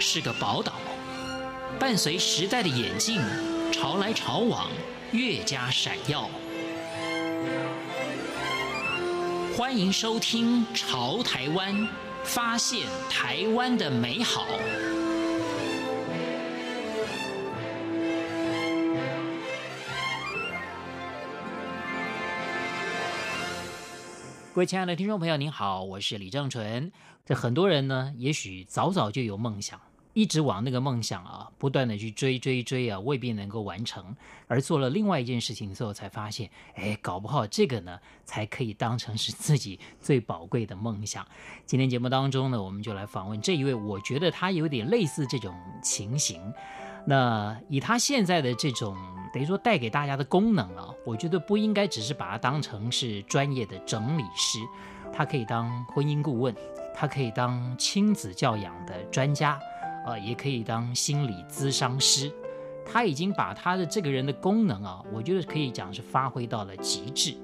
是个宝岛，伴随时代的演进，潮来潮往，越加闪耀。欢迎收听《潮台湾》，发现台湾的美好。各位亲爱的听众朋友，您好，我是李正纯。这很多人呢，也许早早就有梦想，一直往那个梦想啊，不断的去追追追啊，未必能够完成。而做了另外一件事情之后，才发现，哎，搞不好这个呢，才可以当成是自己最宝贵的梦想。今天节目当中呢，我们就来访问这一位，我觉得他有点类似这种情形。那以他现在的这种等于说带给大家的功能啊，我觉得不应该只是把它当成是专业的整理师，他可以当婚姻顾问，他可以当亲子教养的专家，啊，也可以当心理咨商师，他已经把他的这个人的功能啊，我觉得可以讲是发挥到了极致。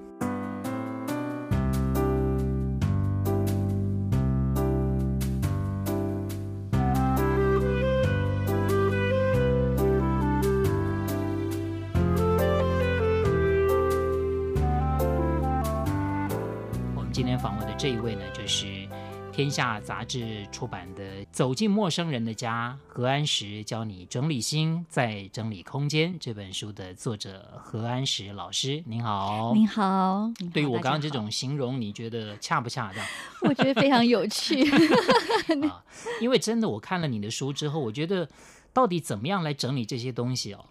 我们今天访问的这一位呢，就是天下杂志出版的《走进陌生人的家》，何安石教你整理心，再整理空间这本书的作者何安石老师，您好，您好。对于我刚刚这种形容，你觉得恰不恰当？我觉得非常有趣 啊，因为真的，我看了你的书之后，我觉得到底怎么样来整理这些东西哦，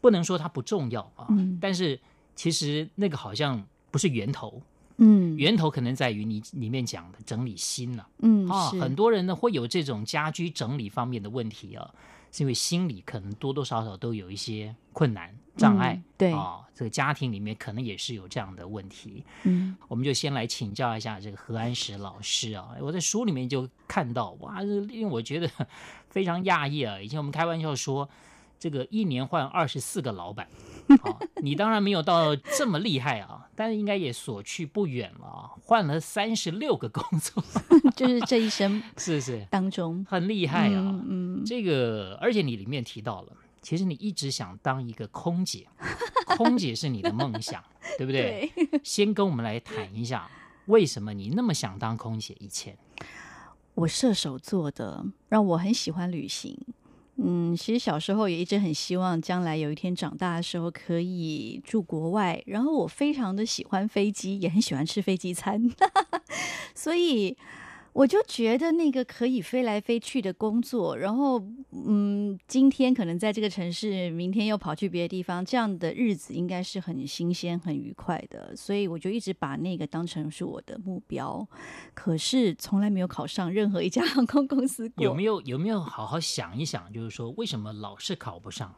不能说它不重要啊，嗯，但是其实那个好像不是源头。嗯，源头可能在于你里面讲的整理心了、啊。嗯，啊，很多人呢会有这种家居整理方面的问题啊，是因为心里可能多多少少都有一些困难障碍。嗯、对啊，这个家庭里面可能也是有这样的问题。嗯，我们就先来请教一下这个何安石老师啊，我在书里面就看到哇，因为我觉得非常讶异啊。以前我们开玩笑说，这个一年换二十四个老板。好，你当然没有到这么厉害啊，但是应该也所去不远了啊，换了三十六个工作，就是这一生 是是当中很厉害啊。嗯，嗯这个而且你里面提到了，其实你一直想当一个空姐，空姐是你的梦想，对不对？对。先跟我们来谈一下，为什么你那么想当空姐？以前我射手座的，让我很喜欢旅行。嗯，其实小时候也一直很希望将来有一天长大的时候可以住国外，然后我非常的喜欢飞机，也很喜欢吃飞机餐，所以。我就觉得那个可以飞来飞去的工作，然后嗯，今天可能在这个城市，明天又跑去别的地方，这样的日子应该是很新鲜、很愉快的。所以我就一直把那个当成是我的目标，可是从来没有考上任何一家 航空公司过。有没有有没有好好想一想，就是说为什么老是考不上？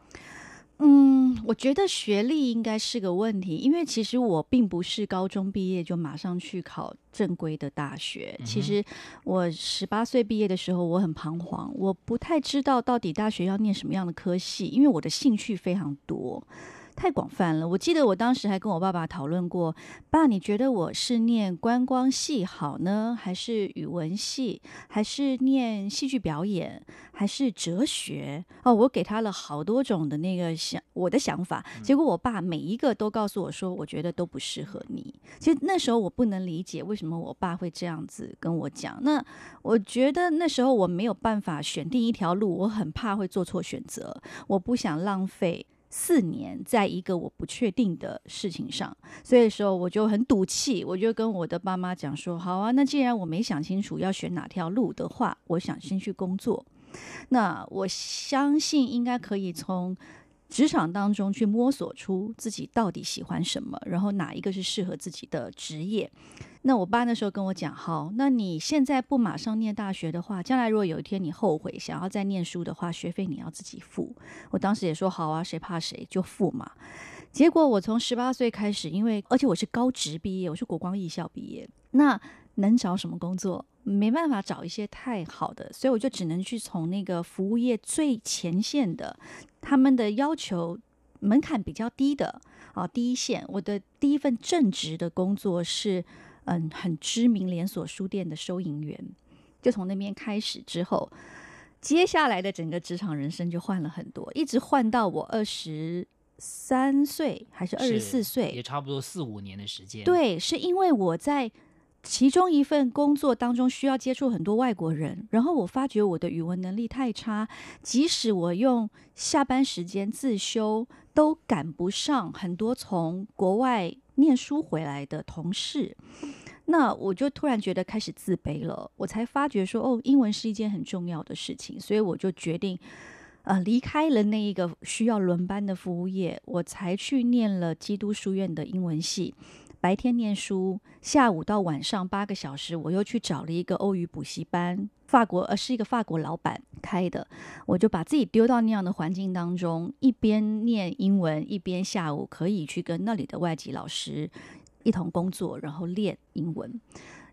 嗯，我觉得学历应该是个问题，因为其实我并不是高中毕业就马上去考正规的大学。嗯、其实我十八岁毕业的时候，我很彷徨，我不太知道到底大学要念什么样的科系，因为我的兴趣非常多。太广泛了。我记得我当时还跟我爸爸讨论过，爸，你觉得我是念观光系好呢，还是语文系，还是念戏剧表演，还是哲学？哦，我给他了好多种的那个想我的想法，结果我爸每一个都告诉我说，我觉得都不适合你。其实那时候我不能理解为什么我爸会这样子跟我讲。那我觉得那时候我没有办法选定一条路，我很怕会做错选择，我不想浪费。四年在一个我不确定的事情上，所以说我就很赌气，我就跟我的爸妈讲说：好啊，那既然我没想清楚要选哪条路的话，我想先去工作。那我相信应该可以从职场当中去摸索出自己到底喜欢什么，然后哪一个是适合自己的职业。那我爸那时候跟我讲，好，那你现在不马上念大学的话，将来如果有一天你后悔想要再念书的话，学费你要自己付。我当时也说好啊，谁怕谁就付嘛。结果我从十八岁开始，因为而且我是高职毕业，我是国光艺校毕业，那能找什么工作？没办法找一些太好的，所以我就只能去从那个服务业最前线的，他们的要求门槛比较低的啊，第一线。我的第一份正职的工作是。嗯，很知名连锁书店的收银员，就从那边开始之后，接下来的整个职场人生就换了很多，一直换到我二十三岁还是二十四岁，也差不多四五年的时间。对，是因为我在其中一份工作当中需要接触很多外国人，然后我发觉我的语文能力太差，即使我用下班时间自修，都赶不上很多从国外念书回来的同事。那我就突然觉得开始自卑了，我才发觉说，哦，英文是一件很重要的事情，所以我就决定，呃，离开了那一个需要轮班的服务业，我才去念了基督书院的英文系，白天念书，下午到晚上八个小时，我又去找了一个欧语补习班，法国，呃，是一个法国老板开的，我就把自己丢到那样的环境当中，一边念英文，一边下午可以去跟那里的外籍老师。一同工作，然后练英文，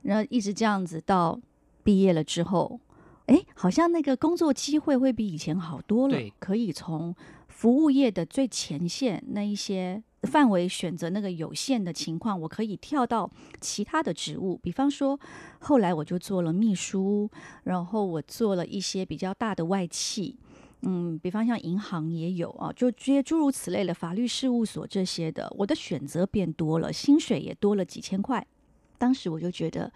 然后一直这样子到毕业了之后，哎，好像那个工作机会会比以前好多了。可以从服务业的最前线那一些范围选择那个有限的情况，我可以跳到其他的职务。比方说，后来我就做了秘书，然后我做了一些比较大的外企。嗯，比方像银行也有啊，就这些诸如此类的法律事务所这些的，我的选择变多了，薪水也多了几千块。当时我就觉得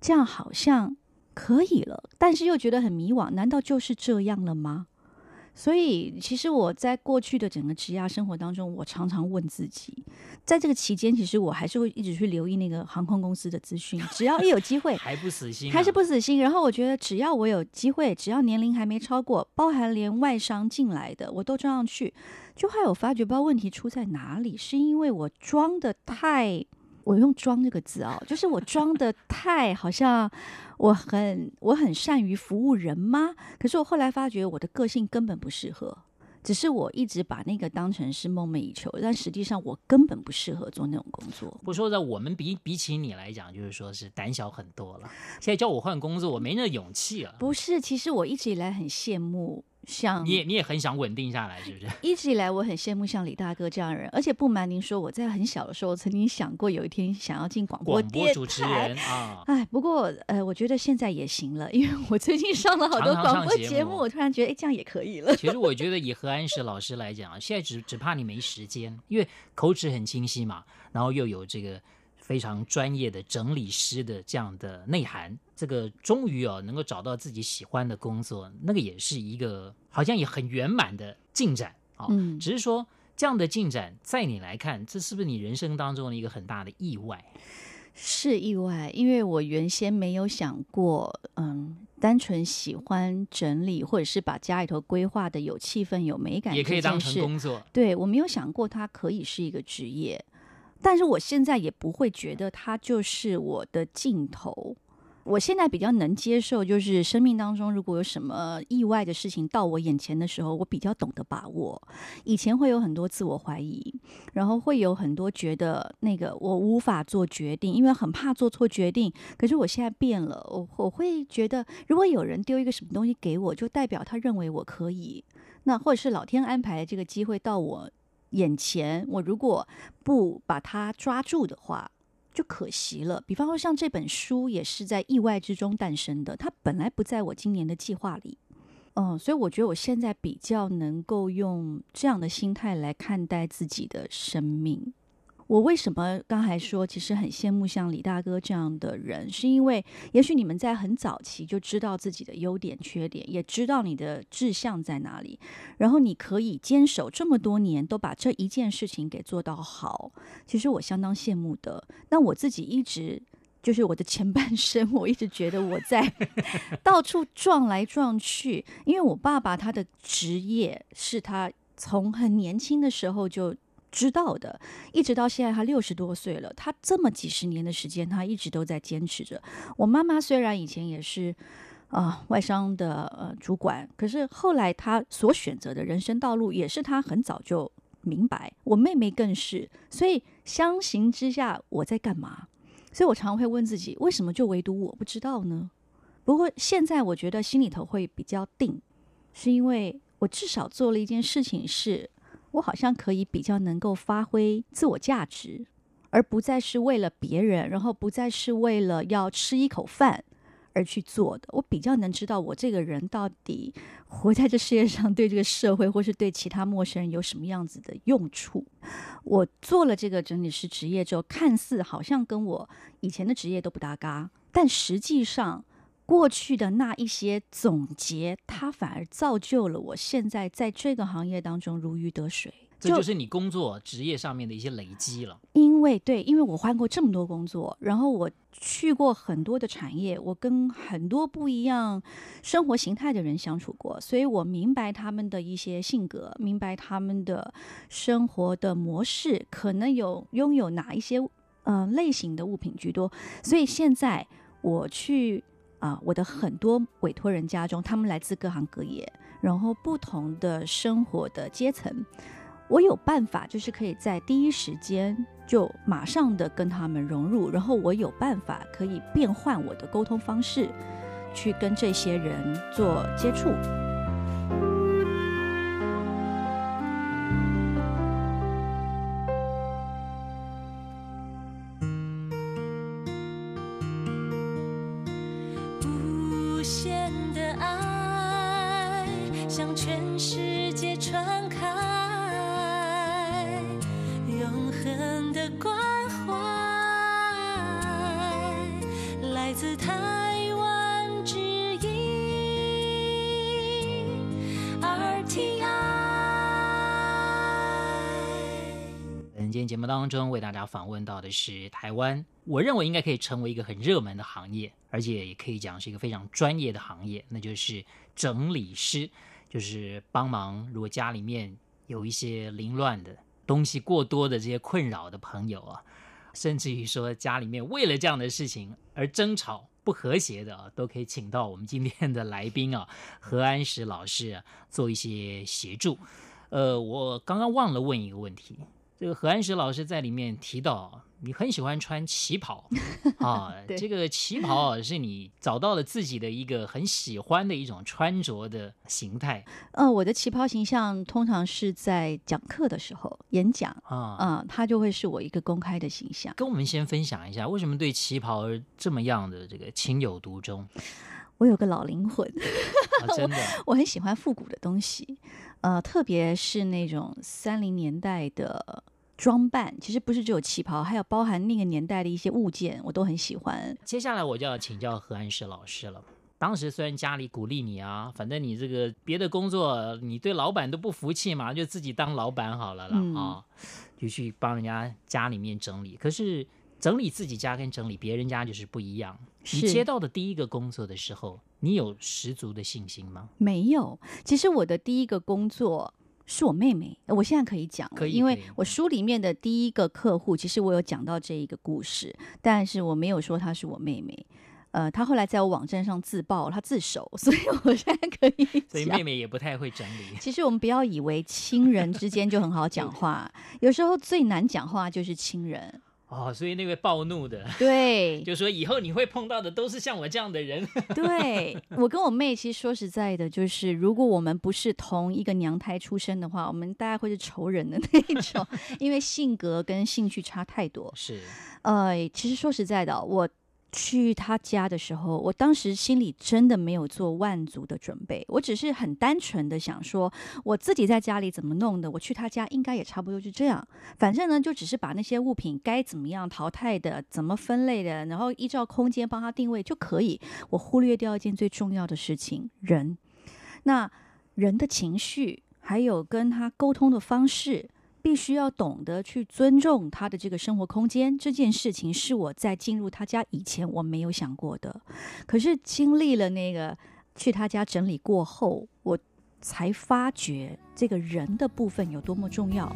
这样好像可以了，但是又觉得很迷惘，难道就是这样了吗？所以，其实我在过去的整个职涯生活当中，我常常问自己，在这个期间，其实我还是会一直去留意那个航空公司的资讯，只要一有机会，还不死心，还是不死心。然后我觉得，只要我有机会，只要年龄还没超过，包含连外商进来的，我都照样去。就还有发觉，不知道问题出在哪里，是因为我装的太。我用“装”这个字啊，就是我装的 太好像我很我很善于服务人吗？可是我后来发觉我的个性根本不适合，只是我一直把那个当成是梦寐以求，但实际上我根本不适合做那种工作。不说在我们比比起你来讲，就是说是胆小很多了。现在叫我换工作，我没那勇气了。不是，其实我一直以来很羡慕。像你也你也很想稳定下来，是不是？一直以来我很羡慕像李大哥这样的人，而且不瞒您说，我在很小的时候曾经想过有一天想要进广播电台。广播主持人啊，哎，不过呃，我觉得现在也行了，因为我最近上了好多广播节目，节目我突然觉得哎，这样也可以了。其实我觉得以何安石老师来讲啊，现在只只怕你没时间，因为口齿很清晰嘛，然后又有这个。非常专业的整理师的这样的内涵，这个终于哦能够找到自己喜欢的工作，那个也是一个好像也很圆满的进展啊。嗯，只是说这样的进展，在你来看，这是不是你人生当中的一个很大的意外？是意外，因为我原先没有想过，嗯，单纯喜欢整理或者是把家里头规划的有气氛、有美感，也可以当成工作。对，我没有想过它可以是一个职业。但是我现在也不会觉得它就是我的尽头。我现在比较能接受，就是生命当中如果有什么意外的事情到我眼前的时候，我比较懂得把握。以前会有很多自我怀疑，然后会有很多觉得那个我无法做决定，因为很怕做错决定。可是我现在变了，我我会觉得，如果有人丢一个什么东西给我，就代表他认为我可以。那或者是老天安排这个机会到我。眼前，我如果不把它抓住的话，就可惜了。比方说，像这本书也是在意外之中诞生的，它本来不在我今年的计划里。嗯，所以我觉得我现在比较能够用这样的心态来看待自己的生命。我为什么刚才说其实很羡慕像李大哥这样的人，是因为也许你们在很早期就知道自己的优点、缺点，也知道你的志向在哪里，然后你可以坚守这么多年，都把这一件事情给做到好。其实我相当羡慕的。那我自己一直就是我的前半生，我一直觉得我在 到处撞来撞去，因为我爸爸他的职业是他从很年轻的时候就。知道的，一直到现在，他六十多岁了，他这么几十年的时间，他一直都在坚持着。我妈妈虽然以前也是啊、外商的呃主管，可是后来他所选择的人生道路也是他很早就明白。我妹妹更是，所以相形之下，我在干嘛？所以我常常会问自己，为什么就唯独我不知道呢？不过现在我觉得心里头会比较定，是因为我至少做了一件事情是。我好像可以比较能够发挥自我价值，而不再是为了别人，然后不再是为了要吃一口饭，而去做的。我比较能知道我这个人到底活在这世界上，对这个社会或是对其他陌生人有什么样子的用处。我做了这个整理师职业之后，看似好像跟我以前的职业都不搭嘎，但实际上过去的那一些总结，它反而造就了我现在在这个行业当中如鱼得水。这就是你工作职业上面的一些累积了。因为对，因为我换过这么多工作，然后我去过很多的产业，我跟很多不一样生活形态的人相处过，所以我明白他们的一些性格，明白他们的生活的模式，可能有拥有哪一些呃类型的物品居多。所以现在我去啊、我的很多委托人家中，他们来自各行各业，然后不同的生活的阶层。我有办法，就是可以在第一时间就马上的跟他们融入，然后我有办法可以变换我的沟通方式，去跟这些人做接触。向全世界传开。永恒的关怀来自台湾之音 RTI。今天节目当中为大家访问到的是台湾，我认为应该可以成为一个很热门的行业，而且也可以讲是一个非常专业的行业，那就是整理师，就是帮忙如果家里面有一些凌乱的东西过多的这些困扰的朋友啊。甚至于说家里面为了这样的事情而争吵不和谐的啊，都可以请到我们今天的来宾啊，何安石老师啊，做一些协助。呃，我刚刚忘了问一个问题。这个何安石老师在里面提到，你很喜欢穿旗袍 啊，对这个旗袍是你找到了自己的一个很喜欢的一种穿着的形态。呃，我的旗袍形象通常是在讲课的时候演讲啊，嗯，它就会是我一个公开的形象。跟我们先分享一下，为什么对旗袍这么样的这个情有独钟？我有个老灵魂，啊、真的我，我很喜欢复古的东西。呃，特别是那种三零年代的装扮，其实不是只有旗袍，还有包含那个年代的一些物件，我都很喜欢。接下来我就要请教何安石老师了。当时虽然家里鼓励你啊，反正你这个别的工作你对老板都不服气嘛，就自己当老板好了啦、嗯、啊，就去帮人家家里面整理。可是整理自己家跟整理别人家就是不一样。你接到的第一个工作的时候。你有十足的信心吗？没有。其实我的第一个工作是我妹妹，我现在可以讲，因为我书里面的第一个客户，其实我有讲到这一个故事，但是我没有说她是我妹妹。呃，她后来在我网站上自曝，她自首，所以我现在可以。所以妹妹也不太会整理。其实我们不要以为亲人之间就很好讲话，有时候最难讲话就是亲人。哦，所以那位暴怒的，对，就说以后你会碰到的都是像我这样的人。对，我跟我妹，其实说实在的，就是如果我们不是同一个娘胎出生的话，我们大概会是仇人的那一种，因为性格跟兴趣差太多。是，呃，其实说实在的，我。去他家的时候，我当时心里真的没有做万足的准备，我只是很单纯的想说，我自己在家里怎么弄的，我去他家应该也差不多就这样。反正呢，就只是把那些物品该怎么样淘汰的、怎么分类的，然后依照空间帮他定位就可以。我忽略掉一件最重要的事情：人。那人的情绪，还有跟他沟通的方式。必须要懂得去尊重他的这个生活空间，这件事情是我在进入他家以前我没有想过的。可是经历了那个去他家整理过后，我才发觉这个人的部分有多么重要。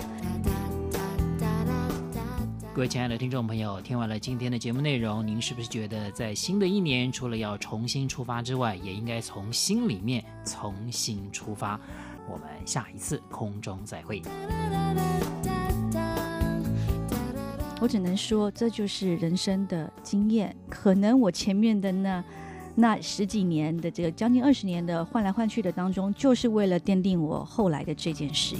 各位亲爱的听众朋友，听完了今天的节目内容，您是不是觉得在新的一年，除了要重新出发之外，也应该从心里面重新出发？我们下一次空中再会。我只能说，这就是人生的经验。可能我前面的那那十几年的这个将近二十年的换来换去的当中，就是为了奠定我后来的这件事。